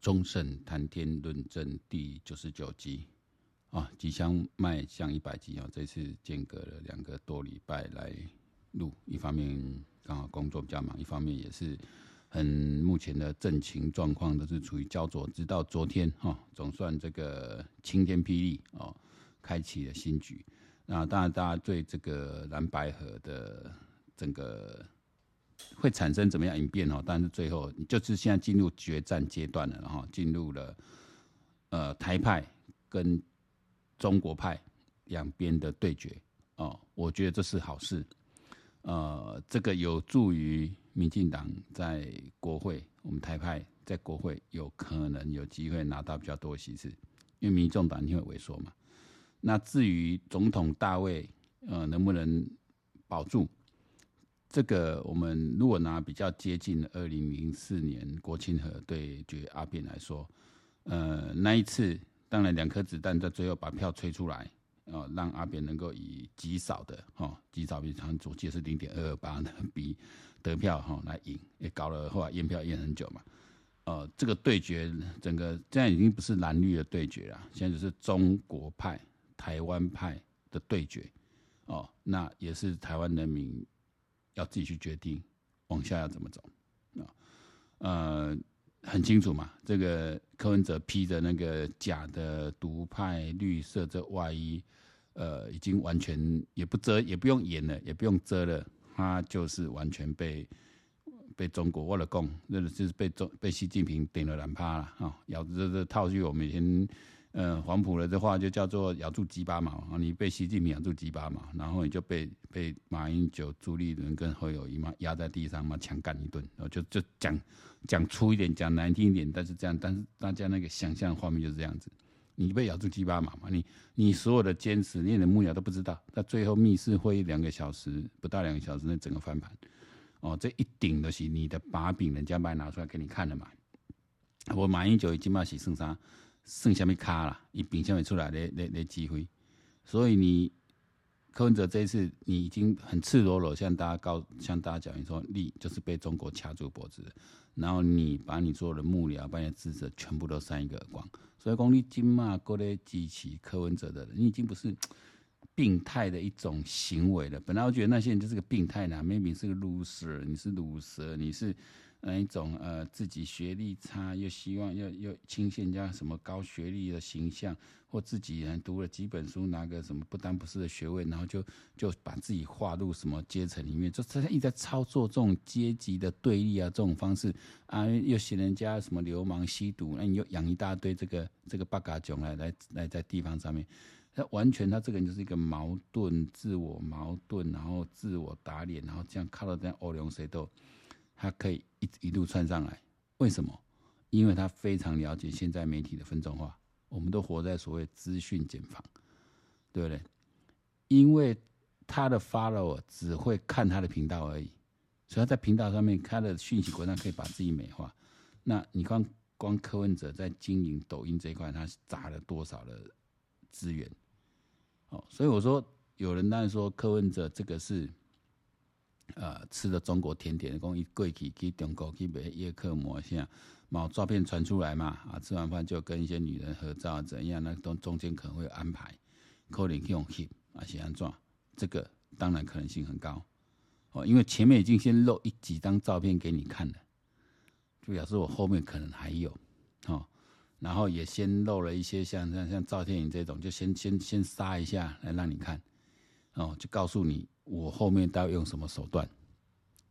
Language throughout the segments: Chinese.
中盛谈天论政第九十九集啊，即将迈向一百集啊！这次间隔了两个多礼拜来录，一方面刚好工作比较忙，一方面也是很目前的政情状况都是处于焦灼。直到昨天哈，总算这个晴天霹雳哦，开启了新局。那当然，大家对这个蓝白河的整个。会产生怎么样演变哦？但是最后就是现在进入决战阶段了，然后进入了呃台派跟中国派两边的对决哦。我觉得这是好事，呃，这个有助于民进党在国会，我们台派在国会有可能有机会拿到比较多席次，因为民众党一定会萎缩嘛。那至于总统大位，呃，能不能保住？这个我们如果拿比较接近二零零四年国庆和对决阿扁来说，呃，那一次当然两颗子弹在最后把票吹出来，哦，让阿扁能够以极少的哦，极少比常总计是零点二二八的比得票哈来赢，也搞了后来验票验很久嘛，呃，这个对决整个现在已经不是蓝绿的对决了，现在就是中国派、台湾派的对决，哦，那也是台湾人民。要自己去决定往下要怎么走啊，呃，很清楚嘛。这个柯文哲披着那个假的独派绿色这外衣，呃，已经完全也不遮，也不用掩了，也不用遮了，他就是完全被被中国握了共，那就是被中被习近平顶了两趴了啊！咬着这这套句我们以前。呃，黄埔的话就叫做咬住鸡巴毛啊！你被习近平咬住鸡巴毛，然后你就被被马英九、朱立伦跟侯友谊嘛压在地上嘛强干一顿，然后就就讲讲粗一点，讲难听一点，但是这样，但是大家那个想象画面就是这样子，你被咬住鸡巴毛嘛，你你所有的坚持，你的幕僚都不知道，那最后密室会议两个小时不到两个小时内整个翻盘，哦，这一顶的是你的把柄，人家把拿出来给你看了嘛。我马英九已经把洗剩啥？剩下面卡了，以丙下面出来的那那机会，所以你柯文哲这一次你已经很赤裸裸向大家告向大家讲，你说你就是被中国掐住脖子，然后你把你所有的幕僚、把你的支持全部都扇一个耳光，所以讲你今嘛过来支持柯文哲的人，你已经不是 病态的一种行为了。本来我觉得那些人就是个病态呢，maybe 是个 loser，你是 loser，你是。那一种呃，自己学历差，又希望又又倾现人家什么高学历的形象，或自己人读了几本书，拿个什么不当不是的学位，然后就就把自己划入什么阶层里面，就他一直在操作这种阶级的对立啊，这种方式。啊，又嫌人家什么流氓吸毒，那你又养一大堆这个这个八嘎囧来来来在地方上面，他完全他这个人就是一个矛盾，自我矛盾，然后自我打脸，然后这样靠到这样欧龙谁都。他可以一一路窜上来，为什么？因为他非常了解现在媒体的分众化。我们都活在所谓资讯茧房，对不对？因为他的 follow 只会看他的频道而已，所以他在频道上面他的讯息，果然可以把自己美化。那你光光柯文哲在经营抖音这一块，他砸了多少的资源？哦，所以我说，有人当然说柯文哲这个是。呃，吃的中国甜点，讲一过去去中国去买叶克膜，现在某照片传出来嘛，啊，吃完饭就跟一些女人合照，怎样？那中中间可能会有安排，可能用 hip 啊，写安装，这个当然可能性很高。哦，因为前面已经先露一几张照片给你看了，就表示我后面可能还有哦，然后也先露了一些像像像赵天颖这种，就先先先杀一下来让你看，哦，就告诉你。我后面都要用什么手段？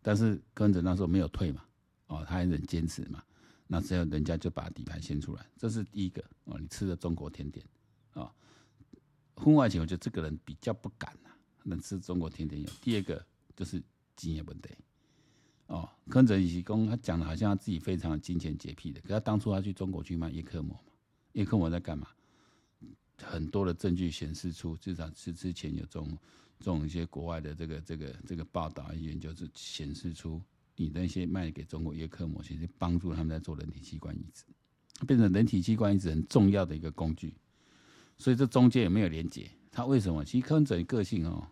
但是跟着那时候没有退嘛，哦，他还很坚持嘛。那这样人家就把底牌掀出来，这是第一个哦。你吃的中国甜点啊，婚外情，我觉得这个人比较不敢呐，能吃中国甜点有。第二个就是经验问题哦。跟着李奇公他讲的好像他自己非常的金钱洁癖的，可他当初他去中国去卖叶克膜嘛，叶克膜在干嘛？很多的证据显示出，至少是之前有这种。这种一些国外的这个这个这个报道研究，是显示出你那些卖给中国叶克膜，其实帮助他们在做人体器官移植，变成人体器官移植很重要的一个工具。所以这中间也没有连结。他为什么？其实柯文哲个性哦，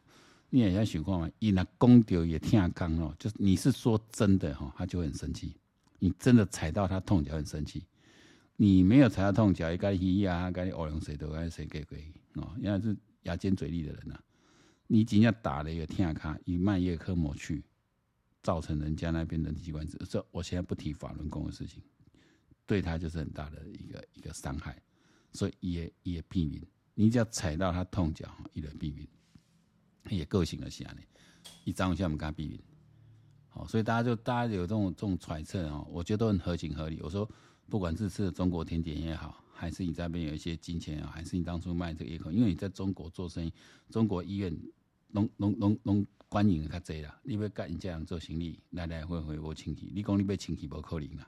你也要想看嘛，一拿公丢也听刚哦，就是你是说真的哈，他就很生气。你真的踩到他痛，就很生气。你没有踩到痛脚，一该一呀，该欧阳谁都该谁给给哦，因为是牙尖嘴利的人呐、你仅要打了一个天卡，以麦叶科膜去，造成人家那边人体关节，这我现在不提法轮功的事情，对他就是很大的一个一个伤害，所以也也避免。你只要踩到他痛脚，一律避免。也个性的下呢，一张一下我们跟他避免。好，所以大家就大家有这种这种揣测哦，我觉得都很合情合理。我说。不管是吃的中国甜点也好，还是你在那边有一些金钱啊，还是你当初卖这个业口，因为你在中国做生意，中国医院拢拢拢拢欢迎较济啦。你要跟人家做生意，来来回回无亲戚，你讲你要亲戚无可能啦。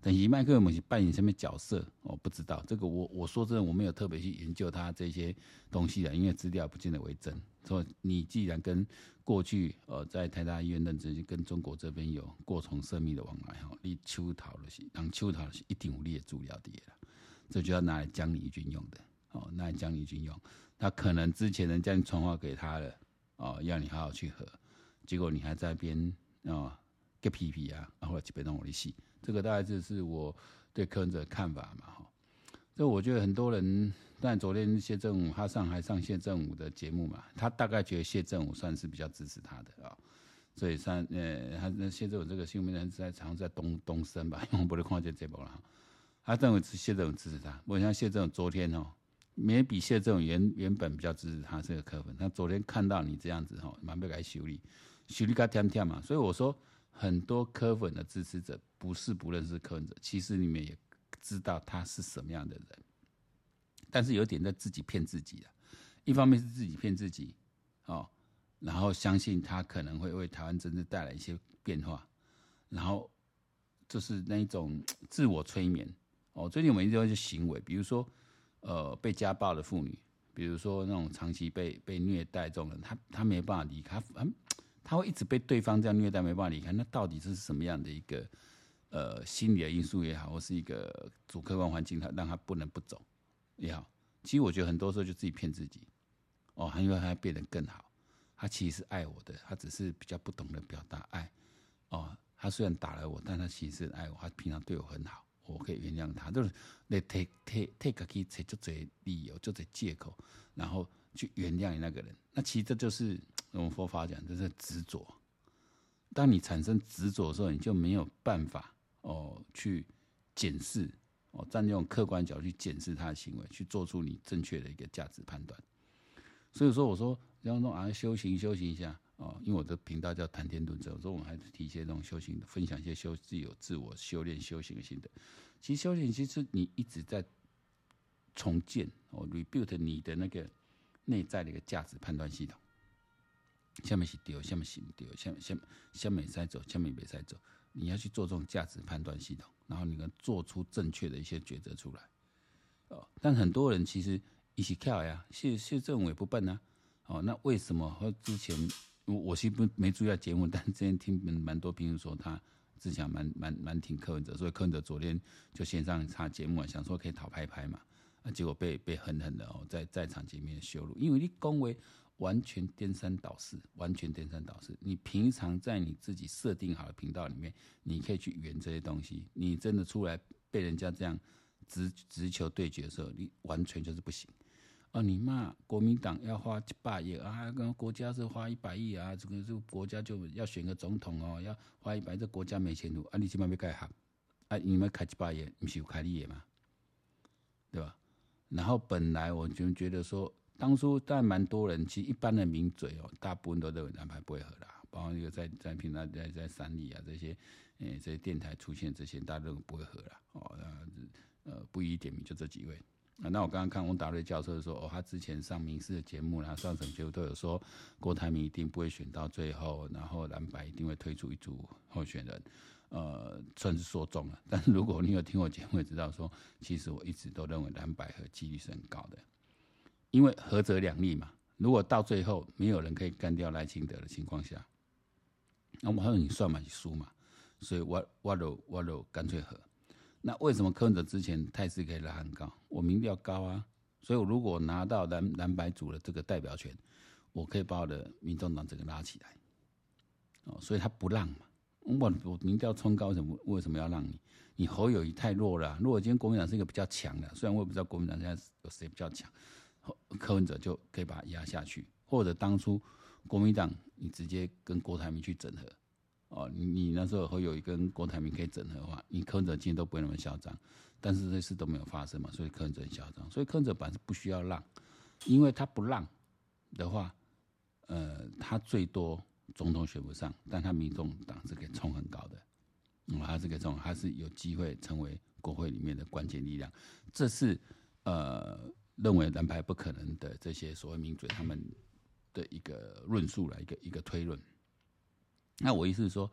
但是麦克尔姆是扮演什么角色？我不知道这个我，我说真的，我没有特别去研究他这些东西的，因为资料不见得为真。说你既然跟过去呃在台大医院任职，跟中国这边有过从涉密的往来哈，你秋桃的是，让秋桃是一定有你的资料的啦，这就要拿来将你军用的哦，拿来将你军用。他可能之前人家传话给他了哦，要你好好去喝，结果你还在边啊给皮皮啊，然后就被弄我的戏。这个大概就是我对柯文哲的看法嘛哈。这我觉得很多人。但昨天谢震武他上还上谢震武的节目嘛，他大概觉得谢震武算是比较支持他的啊，所以上呃他那谢震武这个新闻人在常在东东升吧，因 为我不能看见这波了，他认为是谢震武支持他，我想谢震武昨天哦，没比谢震武原原本比较支持他这个柯粉，他昨天看到你这样子哈，蛮不该修理，修理该添添嘛，所以我说很多柯粉的支持者不是不认识柯文哲，其实你们也知道他是什么样的人。但是有点在自己骗自己了，一方面是自己骗自己，哦，然后相信他可能会为台湾政治带来一些变化，然后就是那一种 自我催眠，哦，最近我们一直有一些行为，比如说，呃，被家暴的妇女，比如说那种长期被被虐待这种人，他他没办法离开，他他会一直被对方这样虐待，没办法离开，那到底是什么样的一个呃心理的因素也好，或是一个主客观环境，他让他不能不走。也好，其实我觉得很多时候就自己骗自己，哦，还以为他变得更好，他其实是爱我的，他只是比较不懂得表达爱，哦，他虽然打了我，但他其实是爱我，他平常对我很好，我可以原谅他，就是来 take take take 去找就这理由，就这借口，然后去原谅你那个人，那其实这就是我们佛法讲，就是执着。当你产生执着的时候，你就没有办法哦去检视。哦，站用客观角度去检视他的行为，去做出你正确的一个价值判断。所以说，我说，然后说啊，修行修行一下哦，因为我的频道叫谈天论政，我说我们还是提一些这种修行的，分享一些修自有自我修炼修行的心得。其实修行其实你一直在重建哦，rebuild 你的那个内在的一个价值判断系统。下面是丢，下面是丢，下面下面下面在走，下面没在走。你要去做这种价值判断系统，然后你能做出正确的一些抉择出来，哦。但很多人其实一起跳呀，谢谢政委不笨啊。哦，那为什么和之前我我是不没注意到节目，但之前听蛮多评论说他之前蛮蛮蛮挺柯文哲，所以柯文哲昨天就线上插节目啊，想说可以讨拍拍嘛，啊，结果被被狠狠的哦在在场前面羞辱，因为你恭维。完全颠三倒四，完全颠三倒四。你平常在你自己设定好的频道里面，你可以去圆这些东西。你真的出来被人家这样直直球对决的时候，你完全就是不行。哦，你骂国民党要花一百亿啊，跟国家是花一百亿啊，这个这个国家就要选个总统哦，要花一百，这国家没前途啊，你起码要盖好啊，你们开一百亿，不是有开利益吗？对吧？然后本来我就觉得说。当初但蛮多人，其实一般的名嘴哦，大部分都认为蓝白不会合啦。包括一个在在平常在在三立啊这些，呃这些电台出现这些，大家都不会合啦。哦，呃不一一点名就这几位。啊，那我刚刚看翁达瑞教授说，哦，他之前上民视的节目，然后上什么节目都有说，郭台铭一定不会选到最后，然后蓝白一定会推出一组候选人，呃，算是说中了。但是如果你有听我节目，也知道说，其实我一直都认为蓝白合几率是很高的。因为合则两利嘛，如果到最后没有人可以干掉赖清德的情况下，那我还有你算嘛，你输嘛，所以我我都我都干脆合。那为什么柯文哲之前态势可以拉很高？我民调高啊，所以我如果拿到蓝蓝白组的这个代表权，我可以把我的民众党整个拉起来。哦，所以他不让嘛，我我民调冲高，什么为什么要让你？你侯友宜太弱了、啊。如果今天国民党是一个比较强的，虽然我也不知道国民党现在有谁比较强，柯文哲就可以把他压下去，或者当初国民党你直接跟郭台铭去整合，哦，你你那时候会有一跟郭台铭可以整合的话，你柯文哲今天都不会那么嚣张。但是这事都没有发生嘛，所以柯文哲很嚣张。所以柯文哲本来是不需要让，因为他不让的话，呃，他最多。总统选不上，但他民众党是可以冲很高的，嗯，他是可以冲，他是有机会成为国会里面的关键力量。这是呃认为蓝白不可能的这些所谓名嘴他们的一个论述了，一个一个推论。那我意思是说，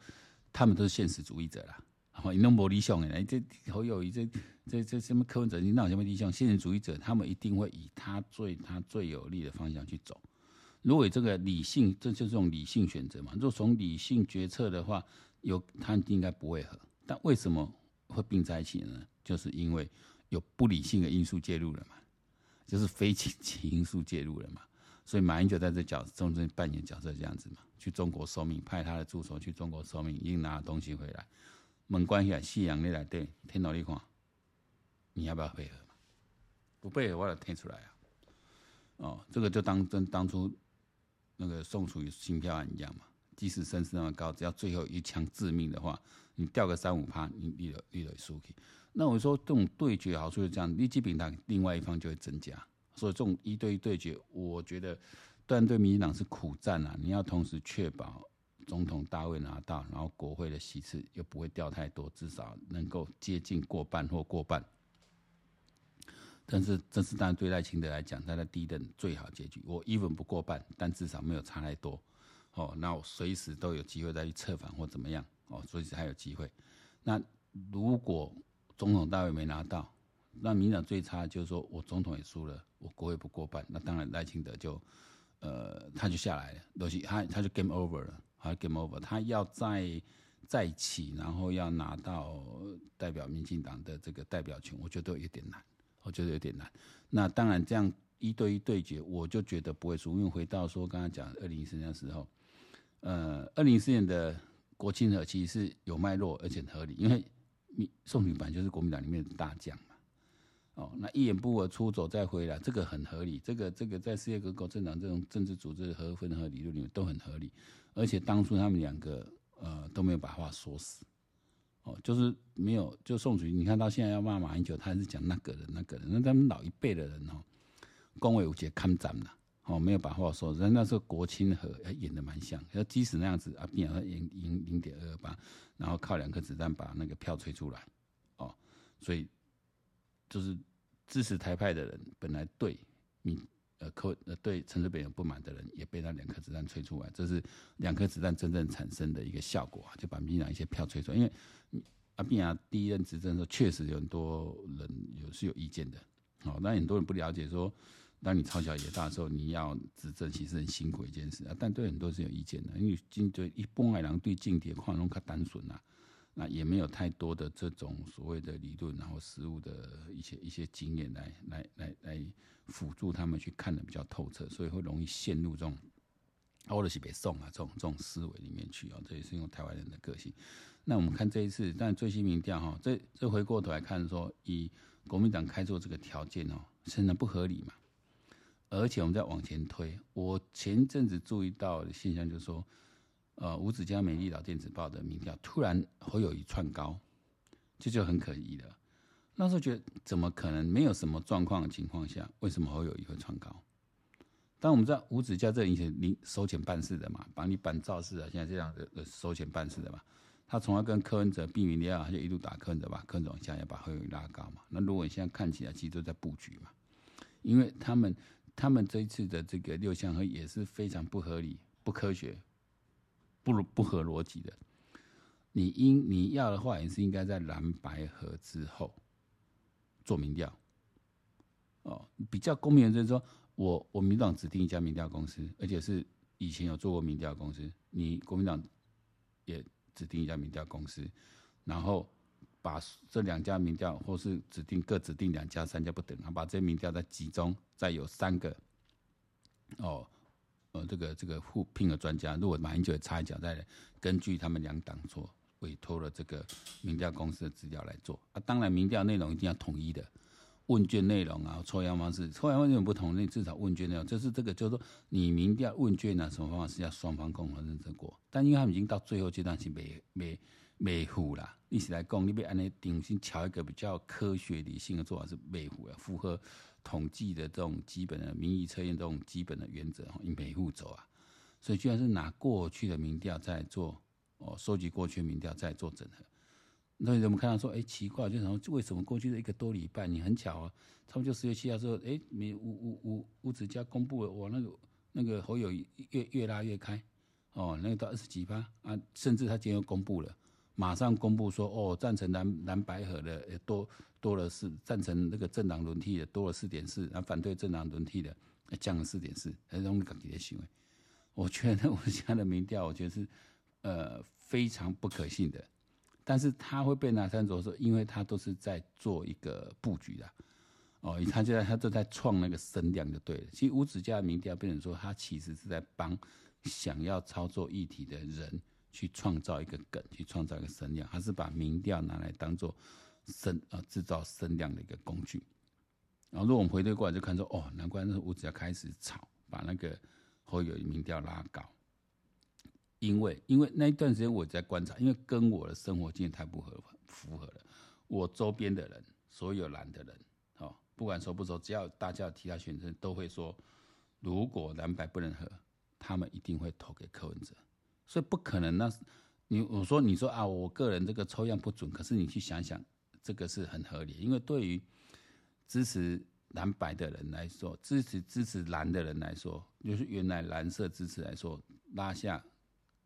他们都是现实主义者啦。好，你弄没理想哎，这侯友宜这这这什么柯文哲，你哪有什么理想？现实主义者他们一定会以他最他最有利的方向去走。如果这个理性，这就是这种理性选择嘛。如果从理性决策的话，有他应该不会合。但为什么会并在一起呢？就是因为有不理性的因素介入了嘛，就是非经济 因素介入了嘛。所以马英九在这角中间扮演角色这样子嘛，去中国受命，派他的助手去中国受命，硬拿东西回来，门关起来，夕阳你来对，天哪，你看，你要不要配合？不配合，我就听出来啊。哦，这个就当真当初。那个宋楚瑜新票案一样嘛，即使身势那么高，只要最后一枪致命的话，你掉个三五趴，你立了立了输去。那我说这种对决好处是这样，你基本上另外一方就会增加，所以这种一对一对决，我觉得当然对民进党是苦战啊。你要同时确保总统大位拿到，然后国会的席次又不会掉太多，至少能够接近过半或过半。但是这是当然对赖清德来讲，他的第一任最好结局。我 even 不过半，但至少没有差太多。哦，那我随时都有机会再去策反或怎么样。哦，随时还有机会。那如果总统大位没拿到，那民党最差就是说我总统也输了，我国会不过半，那当然赖清德就呃他就下来了，东西他他就 game over 了，他 game over，他要再再起，然后要拿到代表民进党的这个代表权，我觉得有点难。我觉得有点难。那当然，这样一对一对决，我就觉得不会输。因为回到说刚才讲二零一四年的时候，呃，二零一四年的国庆和其实是有脉络而且合理，因为宋楚瑜就是国民党里面的大将嘛。哦，那一言不合出走再回来，这个很合理。这个这个在世界各国政党这种政治组织的核分合理论里面都很合理。而且当初他们两个呃都没有把话说死。哦，就是没有，就宋楚瑜，你看到现在要骂马英九，他还是讲那个人，那个人，那他们老一辈的人哦，恭维无节看斩了，哦，没有把话说。人那时候国庆和演的蛮像，要即使那样子啊，变成赢赢零点二八，然后靠两颗子弹把那个票吹出来，哦，所以就是支持台派的人本来对你。呃，柯呃对陈水扁有不满的人，也被那两颗子弹吹出来，这是两颗子弹真正产生的一个效果啊，就把民进党一些票吹出来。因为阿扁啊第一任执政的时候，确实有很多人有是有意见的，好，那很多人不了解说，当你朝小野大的时候，你要执政其实很辛苦一件事啊，但对很多是有意见的，因为军队一般来讲对政治看拢较单纯呐。那也没有太多的这种所谓的理论，然后实务的一些一些经验来来来来辅助他们去看的比较透彻，所以会容易陷入这种欧的西北宋啊这种这种思维里面去啊，这也是用台湾人的个性。那我们看这一次，但最新民调哈，这这回过头来看说，以国民党开出这个条件哦，显然不合理嘛。而且我们再往前推，我前阵子注意到的现象就是说。呃，五子嘉美丽岛电子报的民调突然侯友宜窜高，这就很可疑了。那时候觉得怎么可能？没有什么状况的情况下，为什么侯友宜会窜高？但我们知道吴子嘉这以前你收钱办事的嘛，帮你办造势啊，现在这样的收钱办事的嘛。他从来跟柯文哲避免利害，他就一路打柯文哲吧，柯文哲往下要把侯友宜拉高嘛。那如果你现在看起来，其实都在布局嘛，因为他们他们这一次的这个六项合也是非常不合理、不科学。不不合逻辑的，你应你要的话，也是应该在蓝白合之后做民调。哦，比较公平的就是说，我我民党指定一家民调公司，而且是以前有做过民调公司，你国民党也指定一家民调公司，然后把这两家民调，或是指定各指定两家、三家不等，然后把这些民调再集中，再有三个哦。呃，这个这个互聘的专家，如果马英九插一脚，再根据他们两党做委托了这个民调公司的资料来做啊。当然，民调内容一定要统一的，问卷内容啊，抽样方式，抽样方式不同，那至少问卷内容就是这个，就是说你民调问卷啊，什么方法是要双方共同认证过。但因为他们已经到最后阶段，是没没没符了。意思来讲，你别按那定性，调一个比较科学理性的做法是没符啊，符合统计的这种基本的民意测验这种基本的原则，以没符走啊。所以居然是拿过去的民调在做哦，收集过去的民调在做整合。那我们看到说，哎、奇怪，就什么？为什么过去的一个多礼拜，你很巧啊，差不多就十月七号之后，哎、欸，你吴吴吴吴子嘉公布了，哇，那个那个侯友越越拉越开，哦，那个到二十几趴啊，甚至他今天又公布了，马上公布说，哦，赞成蓝蓝白合的多多了四，赞成那个政党轮替的多了四点四，然后反对政党轮替的降了四点四，还是用自己的行为。我觉得我家的民调，我觉得是呃非常不可信的，但是他会被拿上桌说，因为他都是在做一个布局的，哦，他就在他都在创那个声量就对了。其实五指家的民调变成说，他其实是在帮想要操作议题的人去创造一个梗，去创造一个声量，还是把民调拿来当做声呃制造声量的一个工具。然后如果我们回对过来就看说，哦，难怪那时候吴子嘉开始炒，把那个。会有民调拉高，因为因为那一段时间我在观察，因为跟我的生活经验太不合符合了。我周边的人，所有蓝的人，哦，不管熟不熟，只要大家提他选择，都会说，如果蓝白不能合，他们一定会投给柯文哲。所以不可能。那你我说你说啊，我个人这个抽样不准，可是你去想想，这个是很合理，因为对于支持。蓝白的人来说，支持支持蓝的人来说，就是原来蓝色支持来说，拉下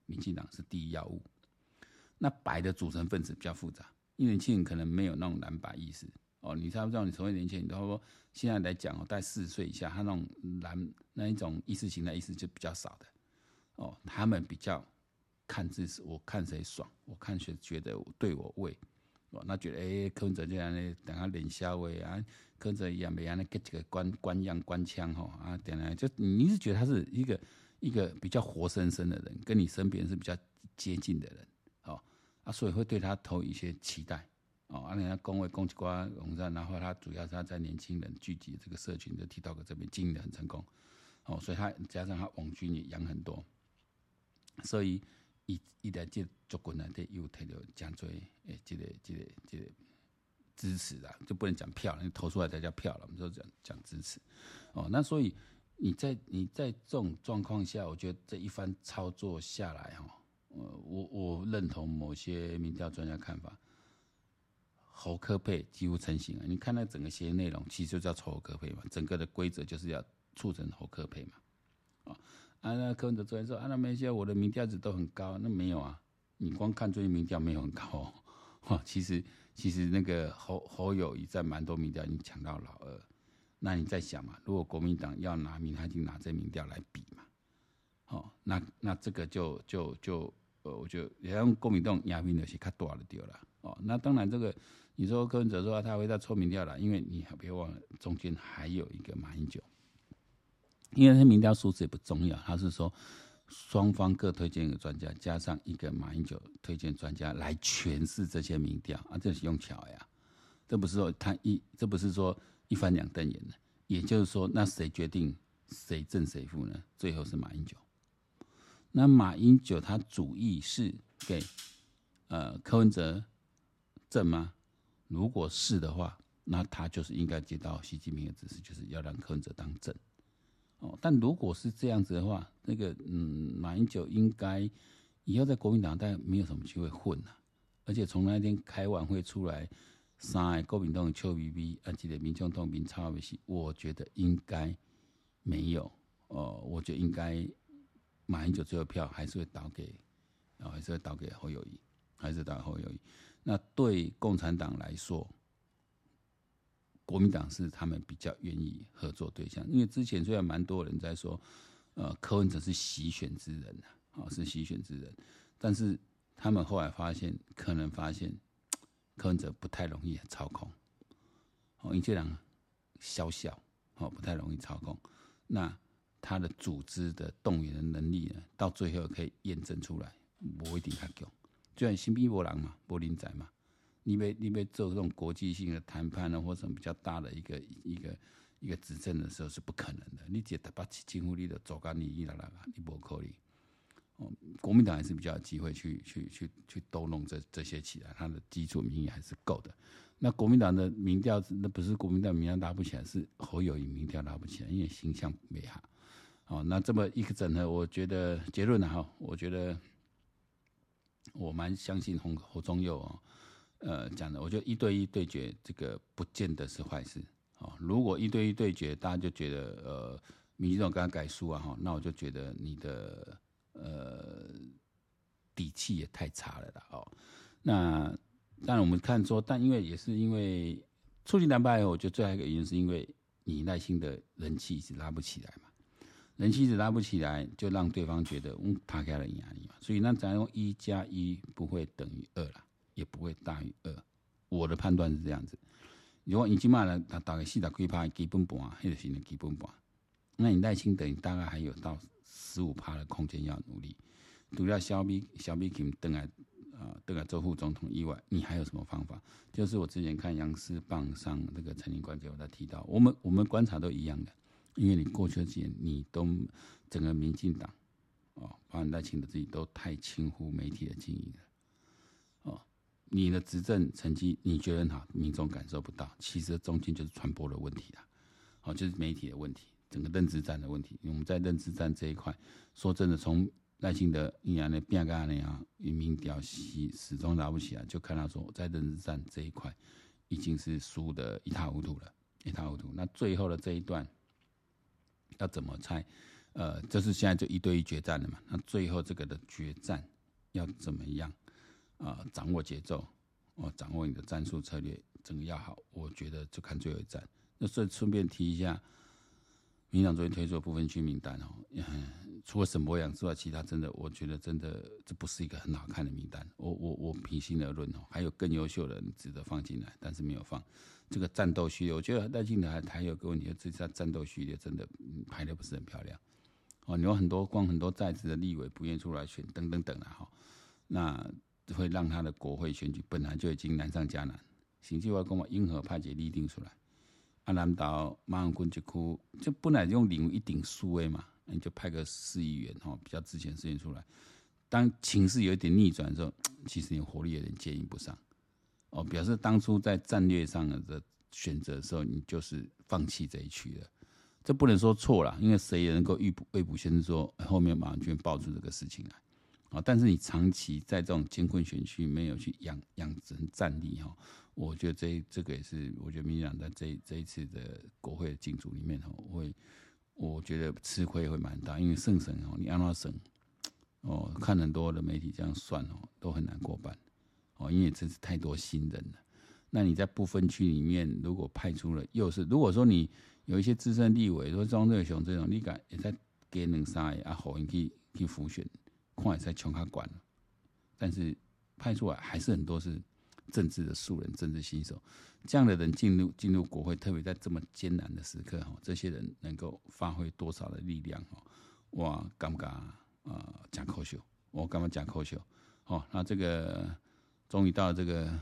民进党是第一要务。那白的组成分子比较复杂，因为年轻人可能没有那种蓝白意识哦。你知不知道？你成为年轻人，然后说现在来讲哦，在四十岁以下，他那种蓝那一种意识形态意识就比较少的哦。他们比较看自己，我看谁爽，我看谁觉得对我位。哦，那觉得诶，柯文哲这样呢，等下脸消微啊，柯文哲一样没样呢，给几个官官样官腔吼啊，等下就你是觉得他是一个一个比较活生生的人，跟你身边是比较接近的人，哦啊，所以会对他投一些期待，哦，啊，人家公卫公击瓜网站，然后他主要是他在年轻人聚集这个社群的 TikTok 这边经营的很成功，哦，所以他加上他网军也养很多，所以。一一来这族群呢，得又摕到讲做诶，这个这个这个支持啦，就不能讲票了，你投出来才叫票了。我们说讲讲支持，哦，那所以你在你在这种状况下，我觉得这一番操作下来，哈，呃，我我认同某些民调专家看法，侯科配几乎成型了。你看那整个协议内容，其实就叫侯科配嘛，整个的规则就是要促成侯科配嘛，啊。那柯文哲昨天说啊，那没些我的民调值都很高，那没有啊，你光看最近民调没有很高哦。哈，其实其实那个侯侯友宜在蛮多民调已经抢到老二，那你在想嘛，如果国民党要拿民，他已经拿这民调来比嘛，哦，那那这个就就就呃，我就也用国民党压平的是较大的掉了哦。那当然这个你说柯文哲说他会再抽民调了，因为你还别忘了中间还有一个马英九。因为他民调数字也不重要，他是说双方各推荐一个专家，加上一个马英九推荐专家来诠释这些民调啊，这是用巧呀，这不是说他一，这不是说一翻两瞪眼的，也就是说，那谁决定谁正谁负呢？最后是马英九。那马英九他主意是给呃柯文哲正吗？如果是的话，那他就是应该接到习近平的指示，就是要让柯文哲当正。哦，但如果是这样子的话，那个嗯，马英九应该以后在国民党大概没有什么机会混了，而且从那天开完会出来，三个国民党臭逼逼，而且民众党民超微细，我觉得应该没有哦，我觉得应该马英九最后票还是会倒给，啊，还是会倒给侯友谊，还是倒给侯友谊。那对共产党来说。国民党是他们比较愿意合作对象，因为之前虽然蛮多人在说，呃，柯文哲是习选之人啊，是习选之人，但是他们后来发现，可能发现 柯文哲不太容易操控，哦，因为这样小小，哦，不太容易操控，那他的组织的动员的能力呢，到最后可以验证出来，不一定他强，就像新兵伯狼嘛，柏林仔嘛，你没你没做这种国际性的谈判呢，或者比较大的一个一个一个执政的时候是不可能的。你直接把几乎你的走干你一啦啦，你不可以。哦，国民党还是比较有机会去去去去逗弄这这些起来，他的基础民意还是够的。那国民党的民调，那不是国民党民调拉不起来，是侯友宜民调拉不起来，因为形象美好。哦，那这么一个整合，我觉得结论呢，哈，我觉得我蛮相信侯侯忠佑哦，呃讲的，我觉得一对一对决这个不见得是坏事。哦，如果一对一对决，大家就觉得呃民进党刚刚改输啊，哈，那我就觉得你的呃底气也太差了啦，哦，那。当然，我们看说，但因为也是因为促进蓝白，我觉得最后一个原因是因为你耐心的人气一直拉不起来嘛，人气一直拉不起来，就让对方觉得嗯，他给了压力嘛，所以那咱用一加一不会等于二了，也不会大于二。我的判断是这样子。如果你起码呢，打打个四十几趴基本盘，或者是的基本盘，那你耐心等于大概还有到十五趴的空间要努力。除了小米小米给等来。啊，这个州副总统以外，你还有什么方法？就是我之前看杨思棒上那个陈林官给我在提到，我们我们观察都一样的，因为你过去几年，你都整个民进党哦，包括赖清德自己都太轻忽媒体的经营了。你的执政成绩你觉得好，民众感受不到，其实中间就是传播的问题啦，哦，就是媒体的问题，整个认知战的问题。我们在认知战这一块，说真的，从赖清德一样的变个那样，民调始始终拉不起来，就看到说在认知战这一块已经是输的一塌糊涂了，一塌糊涂。那最后的这一段要怎么猜？呃，就是现在就一对一决战了嘛。那最后这个的决战要怎么样？啊、掌握节奏，哦，掌握你的战术策略，整个要好。我觉得就看最后一战。那顺顺便提一下，民党昨天推出的部分区名单哦。嗯除了沈博阳之外，其他真的，我觉得真的这不是一个很好看的名单。我我我平心而论哦，还有更优秀的值得放进来，但是没有放。这个战斗序列，我觉得赖清德还还有个问题，这次战斗序列真的排的不是很漂亮。哦，你有很多光很多在职的立委不愿意出来选，等等等啊哈，那会让他的国会选举本来就已经难上加难。行政院跟我英和派解立定出来，阿南岛马英九区就本来用领一顶数位嘛。你就派个市议员哈，比较之前事情出来。当情势有一点逆转的时候，其实你活力有点接应不上哦，表示当初在战略上的选择的时候，你就是放弃这一区了。这不能说错了，因为谁也能够预卜未卜先知说后面马上就会爆出这个事情来啊。但是你长期在这种艰困选区没有去养养成战力哈，我觉得这这个也是我觉得民进党在这这一次的国会的竞逐里面哈会。我觉得吃亏会蛮大，因为胜省哦，你安拉省哦，看很多的媒体这样算哦，都很难过半哦，因为真是太多新人了。那你在不分区里面，如果派出了又是，如果说你有一些资深立委，说庄瑞雄这种，你敢也在给两三个啊，好人去去辅选，看也在穷他管，但是派出来还是很多是政治的素人，政治新手。这样的人进入进入国会，特别在这么艰难的时刻，哈，这些人能够发挥多少的力量，哈，哇，敢不敢啊？讲口秀，我干嘛讲口秀？哦，那这个终于到了这个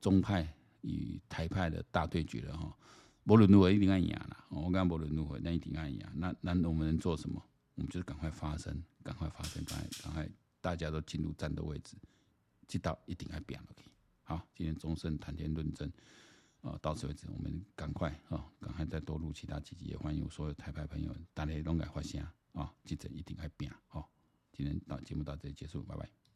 中派与台派的大对决了，哈，无论如何一定要赢了，我讲无论如何那一定要赢，那那我们能做什么？我们就是赶快发声，赶快发生，赶快赶快，大家都进入战斗位置，这道一定要变了。好，今天终身谈天论政。啊，到此为止，我们赶快啊，赶快再多录其他几集，也欢迎所有台派朋友，大家拢来发声啊！记者一定爱拼，好，今天到节目到这里结束，拜拜。